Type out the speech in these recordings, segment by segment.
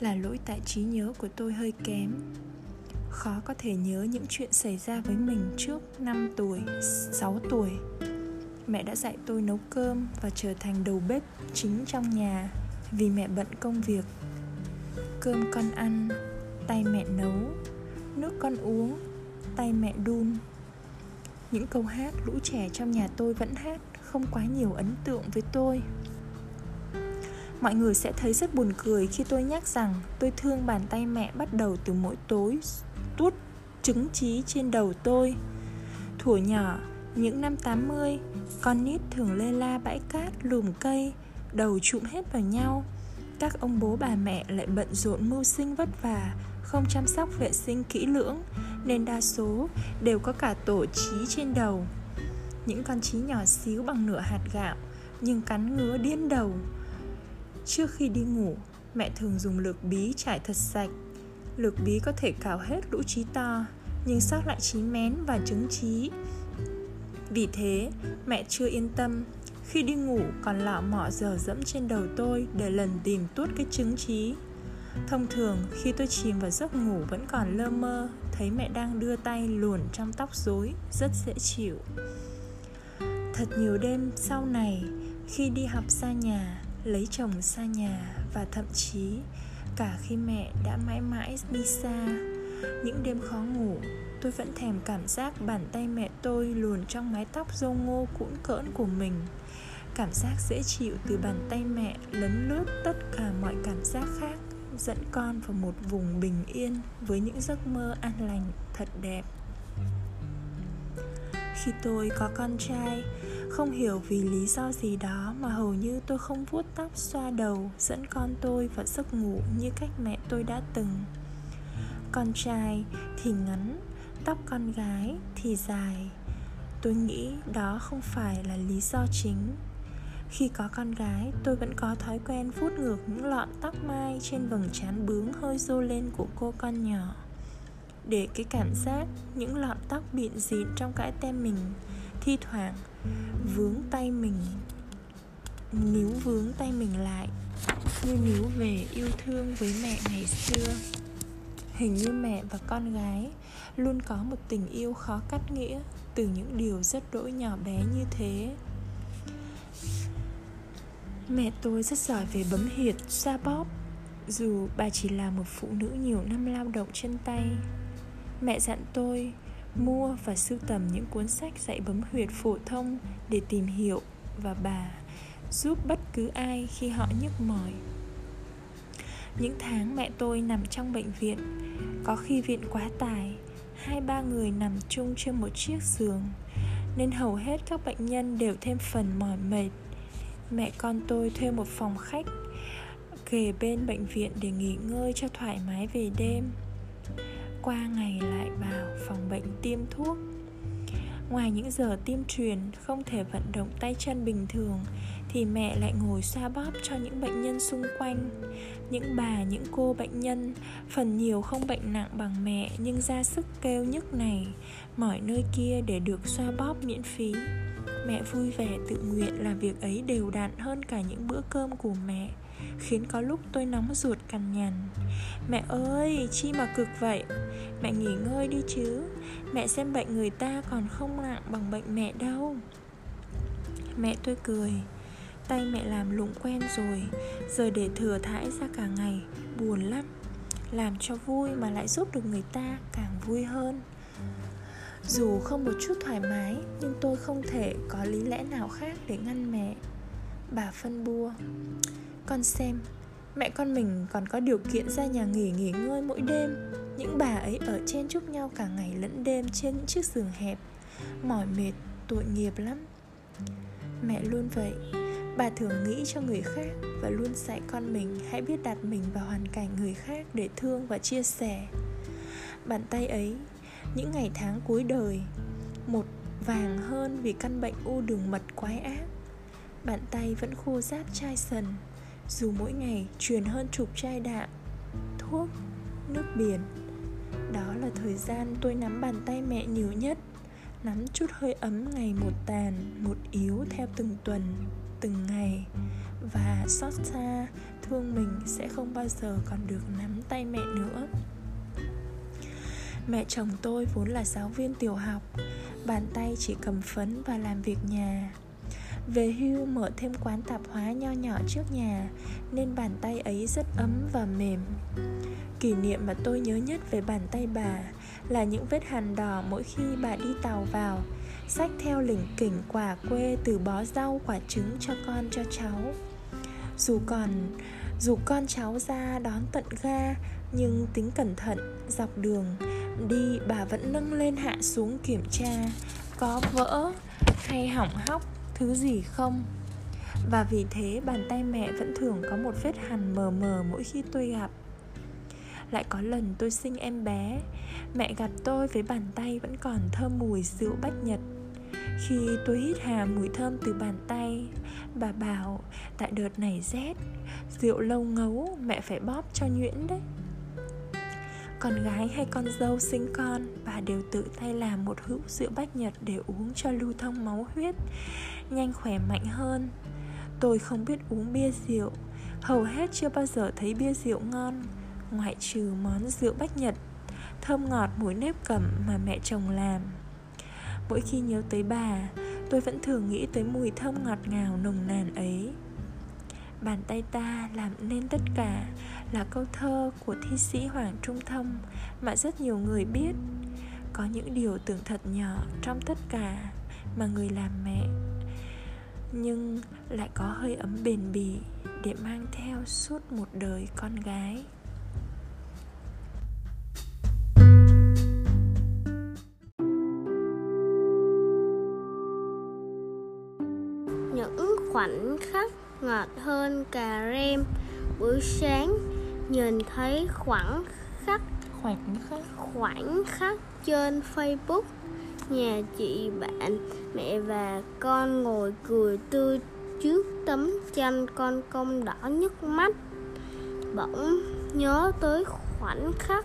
là lỗi tại trí nhớ của tôi hơi kém khó có thể nhớ những chuyện xảy ra với mình trước 5 tuổi, 6 tuổi. Mẹ đã dạy tôi nấu cơm và trở thành đầu bếp chính trong nhà vì mẹ bận công việc. Cơm con ăn, tay mẹ nấu, nước con uống, tay mẹ đun. Những câu hát lũ trẻ trong nhà tôi vẫn hát không quá nhiều ấn tượng với tôi. Mọi người sẽ thấy rất buồn cười khi tôi nhắc rằng tôi thương bàn tay mẹ bắt đầu từ mỗi tối tuốt trứng trí trên đầu tôi Thuở nhỏ, những năm 80, con nít thường lê la bãi cát lùm cây, đầu trụm hết vào nhau. Các ông bố bà mẹ lại bận rộn mưu sinh vất vả, không chăm sóc vệ sinh kỹ lưỡng, nên đa số đều có cả tổ trí trên đầu. Những con trí nhỏ xíu bằng nửa hạt gạo, nhưng cắn ngứa điên đầu. Trước khi đi ngủ, mẹ thường dùng lược bí trải thật sạch. Lược bí có thể cào hết lũ trí to Nhưng sót lại trí mén và trứng trí. Vì thế mẹ chưa yên tâm. Khi đi ngủ còn lọ mọ dở dẫm trên đầu tôi Để lần tìm tuốt cái trứng trí. Thông thường khi tôi chìm vào giấc ngủ vẫn còn lơ mơ Thấy mẹ đang đưa tay luồn trong tóc rối Rất dễ chịu. Thật nhiều đêm sau này Khi đi học xa nhà Lấy chồng xa nhà Và thậm chí cả khi mẹ đã mãi mãi đi xa. Những đêm khó ngủ, tôi vẫn thèm cảm giác bàn tay mẹ tôi luồn trong mái tóc dâu ngô cũn cỡn của mình. Cảm giác dễ chịu từ bàn tay mẹ lấn lướt tất cả mọi cảm giác khác, dẫn con vào một vùng bình yên với những giấc mơ an lành, thật đẹp. Khi tôi có con trai không hiểu vì lý do gì đó mà hầu như tôi không vuốt tóc, xoa đầu, dẫn con tôi vào giấc ngủ như cách mẹ tôi đã từng. Con trai thì ngắn, tóc con gái thì dài. Tôi nghĩ đó không phải là lý do chính. Khi có con gái, tôi vẫn có thói quen vuốt ngược những lọn tóc mai trên vầng trán bướng hơi rô lên của cô con nhỏ. Để cái cảm giác những lọn tóc bịn dịn trong cái tem mình thi thoảng vướng tay mình. Níu vướng tay mình lại, như níu về yêu thương với mẹ ngày xưa. Hình như mẹ và con gái luôn có một tình yêu khó cắt nghĩa từ những điều rất đỗi nhỏ bé như thế. Mẹ tôi rất giỏi về bấm hiệt, xoa bóp, dù bà chỉ là một phụ nữ nhiều năm lao động chân tay. Mẹ dặn tôi mua và sưu tầm những cuốn sách dạy bấm huyệt phổ thông để tìm hiểu và bà giúp bất cứ ai khi họ nhức mỏi. Những tháng mẹ tôi nằm trong bệnh viện, có khi viện quá tải, hai ba người nằm chung trên một chiếc giường, nên hầu hết các bệnh nhân đều thêm phần mỏi mệt. Mẹ con tôi thuê một phòng khách kề bên bệnh viện để nghỉ ngơi cho thoải mái về đêm qua ngày lại vào phòng bệnh tiêm thuốc. Ngoài những giờ tiêm truyền không thể vận động tay chân bình thường, thì mẹ lại ngồi xoa bóp cho những bệnh nhân xung quanh. Những bà, những cô bệnh nhân, phần nhiều không bệnh nặng bằng mẹ, nhưng ra sức kêu nhức này mỏi nơi kia để được xoa bóp miễn phí. Mẹ vui vẻ tự nguyện làm việc ấy đều đặn hơn cả những bữa cơm của mẹ khiến có lúc tôi nóng ruột cằn nhằn. Mẹ ơi, chi mà cực vậy? Mẹ nghỉ ngơi đi chứ. Mẹ xem bệnh người ta còn không nặng bằng bệnh mẹ đâu. Mẹ tôi cười. Tay mẹ làm lụng quen rồi, giờ để thừa thãi ra cả ngày, buồn lắm. Làm cho vui mà lại giúp được người ta càng vui hơn. Dù không một chút thoải mái, nhưng tôi không thể có lý lẽ nào khác để ngăn mẹ. Bà phân bua con xem. Mẹ con mình còn có điều kiện ra nhà nghỉ nghỉ ngơi mỗi đêm. Những bà ấy ở trên chúc nhau cả ngày lẫn đêm trên những chiếc giường hẹp. Mỏi mệt, tội nghiệp lắm. Mẹ luôn vậy. Bà thường nghĩ cho người khác Và luôn dạy con mình hãy biết đặt mình vào hoàn cảnh người khác Để thương và chia sẻ. Bàn tay ấy Những ngày tháng cuối đời Một vàng hơn vì căn bệnh u đường mật quái ác. Bàn tay vẫn khô ráp chai sần dù mỗi ngày truyền hơn chục chai đạm, thuốc, nước biển, đó là thời gian tôi nắm bàn tay mẹ nhiều nhất, nắm chút hơi ấm ngày một tàn, một yếu theo từng tuần, từng ngày. Và xót xa, thương mình sẽ không bao giờ còn được nắm tay mẹ nữa. Mẹ chồng tôi vốn là giáo viên tiểu học, bàn tay chỉ cầm phấn và làm việc nhà về hưu mở thêm quán tạp hóa nho nhỏ trước nhà, nên bàn tay ấy rất ấm và mềm. Kỷ niệm mà tôi nhớ nhất về bàn tay bà là những vết hằn đỏ mỗi khi bà đi tàu vào. Xách theo lỉnh kỉnh quả quê từ bó rau quả trứng cho con, cho cháu. Dù còn, dù con cháu ra đón tận ga, nhưng tính cẩn thận, dọc đường, đi bà vẫn nâng lên hạ xuống kiểm tra, có vỡ hay hỏng hóc thứ gì không? Và vì thế, bàn tay mẹ vẫn thường có một vết hằn mờ mờ mỗi khi tôi gặp. Lại có lần tôi sinh em bé, mẹ gặp tôi với bàn tay vẫn còn thơm mùi rượu bách nhật. Khi tôi hít hà mùi thơm từ bàn tay, bà bảo, tại đợt này rét, rượu lâu ngấu, mẹ phải bóp cho nhuyễn đấy. Con gái hay con dâu sinh con? bà đều tự tay làm một hữu rượu bách nhật để uống cho lưu thông máu huyết, nhanh khỏe mạnh hơn. Tôi không biết uống bia rượu, hầu hết chưa bao giờ thấy bia rượu ngon, ngoại trừ món rượu bách nhật, thơm ngọt mùi nếp cẩm mà mẹ chồng làm. Mỗi khi nhớ tới bà, tôi vẫn thường nghĩ tới mùi thơm ngọt ngào nồng nàn ấy. Bàn tay ta làm nên tất cả là câu thơ của thi sĩ hoàng trung thông mà rất nhiều người biết có những điều tưởng thật nhỏ trong tất cả mà người làm mẹ nhưng lại có hơi ấm bền bỉ để mang theo suốt một đời con gái. Những khoảnh khắc ngọt hơn cà rem buổi sáng nhìn thấy khoảnh khắc khoảnh khắc? khoảnh khắc trên facebook. Nhà chị, bạn, mẹ và con ngồi cười tươi trước tấm tranh con công đỏ nhức mắt. Bỗng nhớ tới khoảnh khắc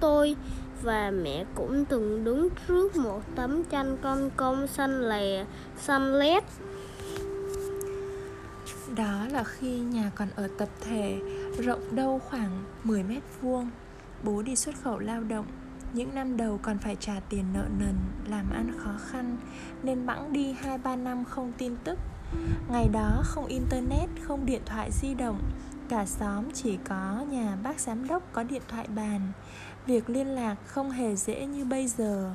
tôi và mẹ cũng từng đứng trước một tấm tranh con công xanh lè, xanh lét. Đó là khi nhà còn ở tập thể, rộng đâu khoảng 10 mét vuông, bố đi xuất khẩu lao động những năm đầu còn phải trả tiền nợ nần, làm ăn khó khăn, nên bẵng đi hai ba năm không tin tức. Ngày đó không internet, không điện thoại di động, cả xóm chỉ có nhà bác giám đốc có điện thoại bàn. Việc liên lạc không hề dễ như bây giờ.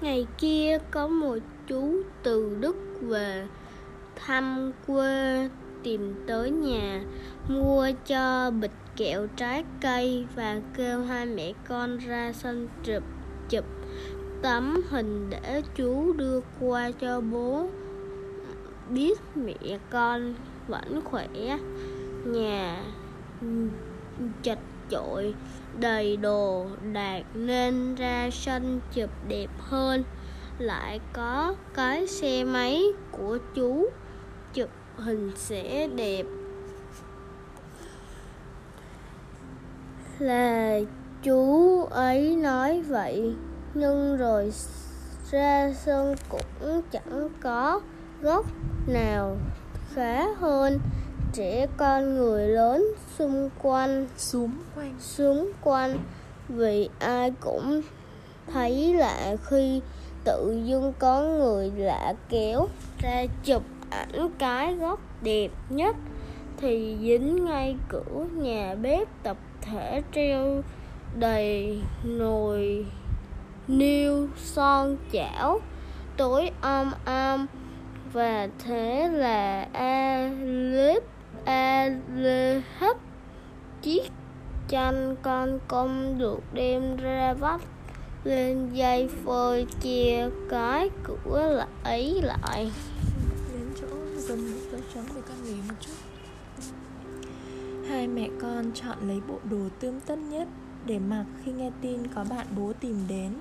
Ngày kia có một chú từ đức về thăm quê tìm tới nhà, mua cho bịch kẹo trái cây và kêu hai mẹ con ra sân chụp chụp tấm hình để chú đưa qua cho bố. Biết mẹ con vẫn khỏe, nhà chật chội, đầy đồ đạc nên ra sân chụp đẹp hơn. Lại có cái xe máy của chú hình sẽ đẹp. Là chú ấy nói vậy nhưng rồi ra sân cũng chẳng có góc nào khá hơn. Trẻ con người lớn xung quanh xung quanh. xung quanh vì ai cũng thấy lạ khi tự dưng có người lạ kéo ra chụp À, ảnh cái góc đẹp nhất thì dính ngay cửa nhà bếp tập thể treo đầy nồi niêu son chảo, tối om om và thế là a lếp a lê hấp. Chiếc chanh con công được đem ra vắt lên dây phơi chia cái cửa ấy lại chỗ gần một dấu chấm để con nghỉ một chút. Hai mẹ con chọn lấy bộ đồ tươm tất nhất để mặc khi nghe tin có bạn bố tìm đến.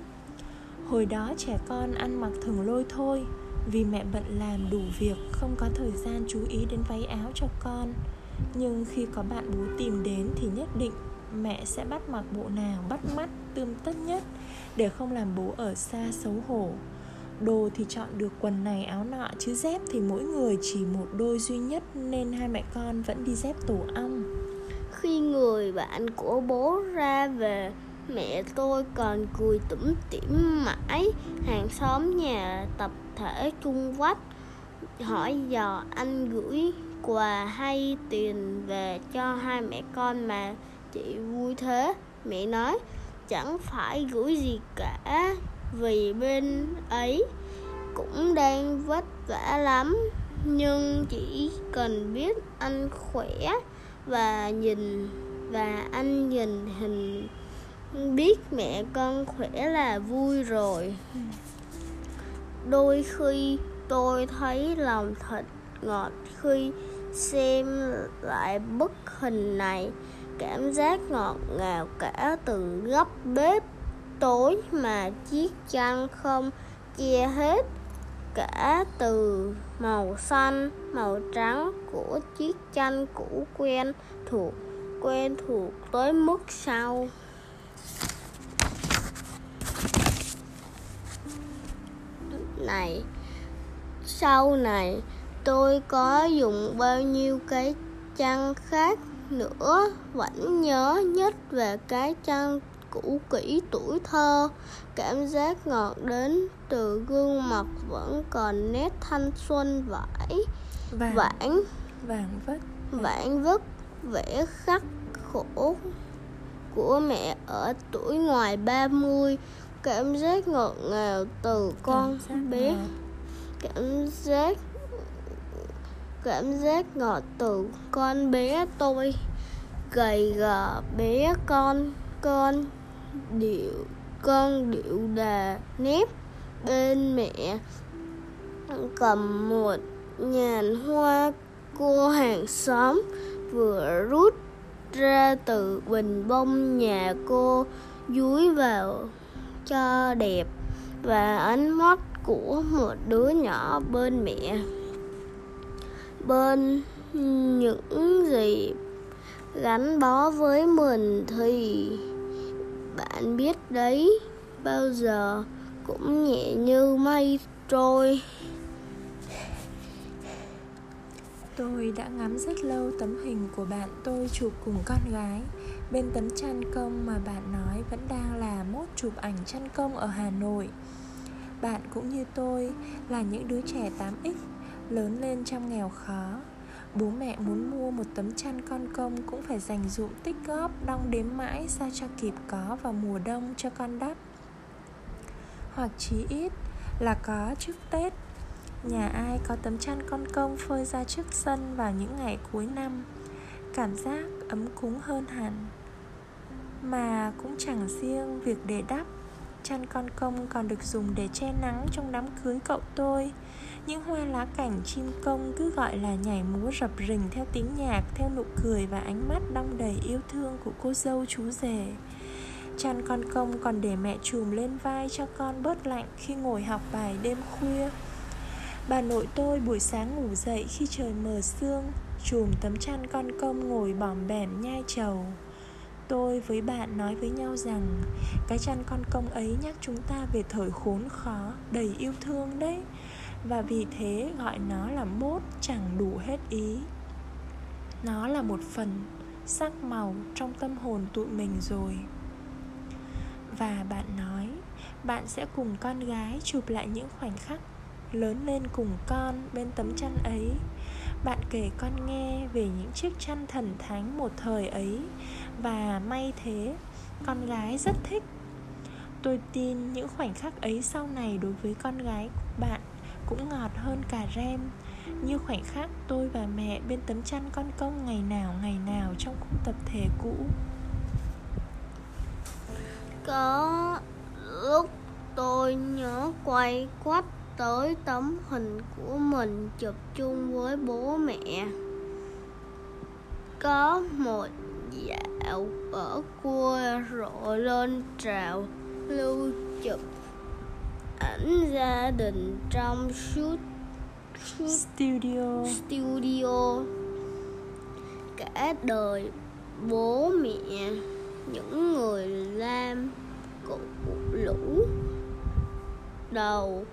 Hồi đó trẻ con ăn mặc thường lôi thôi vì mẹ bận làm đủ việc, không có thời gian chú ý đến váy áo cho con. Nhưng khi có bạn bố tìm đến thì nhất định mẹ sẽ bắt mặc bộ nào bắt mắt tươm tất nhất để không làm bố ở xa xấu hổ. Đồ thì chọn được quần này, áo nọ Chứ dép thì mỗi người chỉ một đôi duy nhất Nên hai mẹ con vẫn đi dép tổ ong. Khi người bạn của bố ra về, Mẹ tôi còn cười tủm tỉm mãi. Hàng xóm nhà tập thể chung quách, Hỏi dò anh gửi quà hay tiền về cho hai mẹ con mà chị vui thế. Mẹ nói, chẳng phải gửi gì cả. Vì bên ấy cũng đang vất vả lắm. Nhưng chỉ cần biết anh khỏe và nhìn, và anh nhìn hình, biết mẹ con khỏe là vui rồi. Đôi khi tôi thấy lòng thật ngọt khi xem lại bức hình này. Cảm giác ngọt ngào cả từng góc bếp tối mà chiếc chăn không che hết, cả từ màu xanh, màu trắng của chiếc chăn cũ quen thuộc quen thuộc tới mức sau. Này sau này tôi có dùng bao nhiêu cái chăn khác nữa? Vẫn nhớ nhất về cái chăn cũ kỹ tuổi thơ. Cảm giác ngọt đến từ gương mặt vẫn còn nét thanh xuân vải Vàng, vãng vàng vất. vãng vất vẻ khắc khổ của mẹ ở tuổi ngoài 30 cảm giác ngọt ngào từ con Cảm bé. ngọt. cảm giác cảm giác ngọt từ con bé tôi. Gầy gò bé con con điệu con điệu đà nếp bên mẹ. Cầm một nhàn hoa cô hàng xóm vừa rút ra từ bình bông nhà cô, dúi vào cho đẹp và ánh mắt của một đứa nhỏ bên mẹ. Bên những gì gắn bó với mình thì, bạn biết đấy, bao giờ cũng nhẹ như mây trôi. Tôi đã ngắm rất lâu tấm hình của bạn tôi chụp cùng con gái. Bên tấm chăn công mà bạn nói vẫn đang là mốt chụp ảnh chăn công ở Hà Nội. Bạn cũng như tôi là những đứa trẻ 8X Lớn lên trong nghèo khó. Bố mẹ muốn mua một tấm chăn con công cũng phải dành dụm tích góp, Đong đếm mãi sao cho kịp có vào mùa đông cho con đắp Hoặc chí ít là có trước Tết. Nhà ai có tấm chăn con công phơi ra trước sân vào những ngày cuối năm, Cảm giác ấm cúng hơn hẳn. Mà cũng chẳng riêng việc để đắp Chăn con công còn được dùng để che nắng trong đám cưới cậu tôi. Những hoa lá cảnh chim công cứ gọi là nhảy múa rập rình theo tiếng nhạc, Theo nụ cười và ánh mắt đong đầy yêu thương của cô dâu chú rể. Chăn con công còn để mẹ chùm lên vai cho con bớt lạnh khi ngồi học bài đêm khuya. Bà nội tôi buổi sáng ngủ dậy khi trời mờ sương Chùm tấm chăn con công ngồi bỏm bẻm nhai trầu Tôi với bạn nói với nhau rằng, Cái chăn con công ấy nhắc chúng ta về thời khốn khó, Đầy yêu thương đấy, Và vì thế gọi nó là mốt chẳng đủ hết ý. Nó là một phần sắc màu trong tâm hồn tụi mình rồi. Và bạn nói, Bạn sẽ cùng con gái chụp lại những khoảnh khắc lớn lên cùng con bên tấm chăn ấy bạn kể con nghe về những chiếc chăn thần thánh một thời ấy, và may thế, con gái rất thích. Tôi tin những khoảnh khắc ấy sau này đối với con gái bạn cũng ngọt hơn cả rem, như khoảnh khắc tôi và mẹ bên tấm chăn con công ngày nào ngày nào trong khu tập thể cũ. Có lúc tôi nhớ quay quắt tới tấm hình của mình chụp chung với bố mẹ. Có một dạo ở cua rộ lên trào lưu chụp ảnh gia đình trong suốt suốt studio. Studio. Cả đời bố mẹ những người làm cụ lũ đầu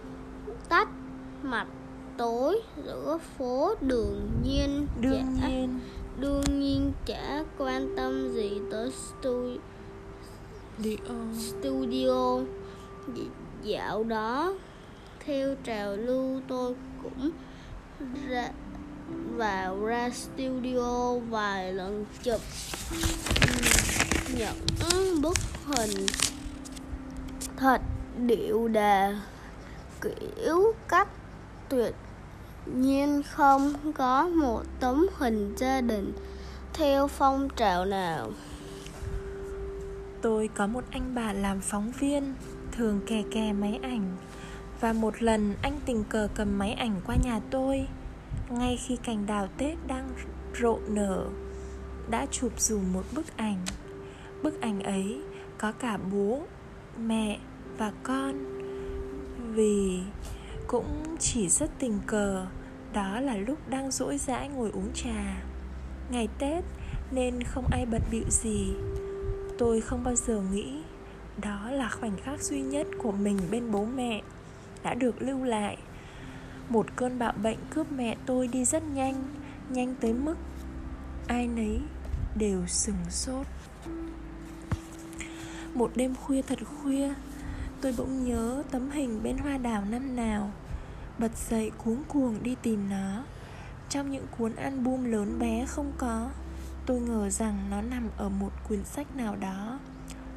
tách mặt tối giữa phố đương nhiên đương chả, nhiên. Đương nhiên chả quan tâm gì tới stu, Điều studio. Dạo đó theo trào lưu tôi cũng ra vào ra studio vài lần chụp. Những bức hình thật điệu đà kiểu cách tuyệt nhiên không có một tấm hình gia đình theo phong trào nào. Tôi có một anh bạn làm phóng viên, thường kè kè máy ảnh. Và một lần anh tình cờ cầm máy ảnh qua nhà tôi, ngay khi cành đào tết đang rộ nở, đã chụp dù một bức ảnh. Bức ảnh ấy có cả bố, mẹ và con vì cũng chỉ rất tình cờ, đó là lúc đang rỗi rãi ngồi uống trà. Ngày tết nên không ai bận bịu gì. Tôi không bao giờ nghĩ đó là khoảnh khắc duy nhất của mình bên bố mẹ đã được lưu lại. Một cơn bạo bệnh cướp mẹ tôi đi rất nhanh nhanh tới mức ai nấy đều sừng sốt. Một đêm khuya thật khuya tôi bỗng nhớ tấm hình bên hoa đào năm nào. Bật dậy cuống cuồng đi tìm nó. Trong những cuốn album lớn bé không có, tôi ngờ rằng nó nằm ở một quyển sách nào đó.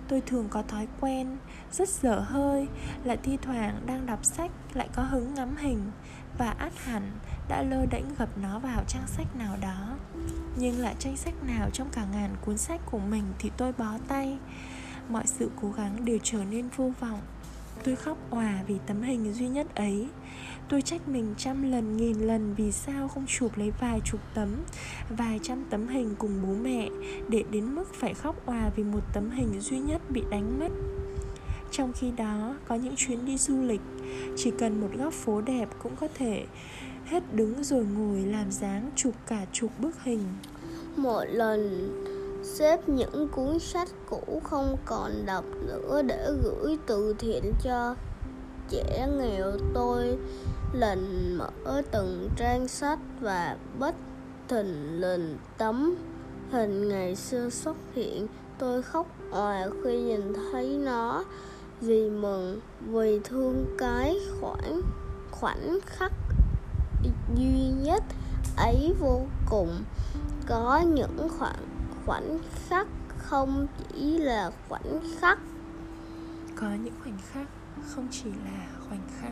Tôi thường có thói quen, rất dở hơi lại thi thoảng đang đọc sách lại có hứng ngắm hình và át hẳn đã lơ đễnh gập nó vào trang sách nào đó. Nhưng là trang sách nào trong cả ngàn cuốn sách của mình thì tôi bó tay. Mọi sự cố gắng đều trở nên vô vọng tôi khóc òa vì tấm hình duy nhất ấy. Tôi trách mình trăm lần, nghìn lần vì sao không chụp lấy vài chục tấm, vài trăm tấm hình cùng bố mẹ để đến mức phải khóc òa vì một tấm hình duy nhất bị đánh mất. Trong khi đó, có những chuyến đi du lịch, chỉ cần một góc phố đẹp cũng có thể hết đứng rồi ngồi làm dáng chụp cả chục bức hình. Mỗi lần xếp những cuốn sách cũ không còn đọc nữa để gửi từ thiện cho trẻ nghèo. Tôi lần mở từng trang sách và bất thình lình tấm hình ngày xưa xuất hiện. Tôi khóc òa khi nhìn thấy nó, vì mừng, vì thương cái khoảnh khoảnh khắc duy nhất ấy vô cùng. Có những khoảng khoảnh khắc không chỉ là khoảnh khắc. Có những khoảnh khắc không chỉ là khoảnh khắc.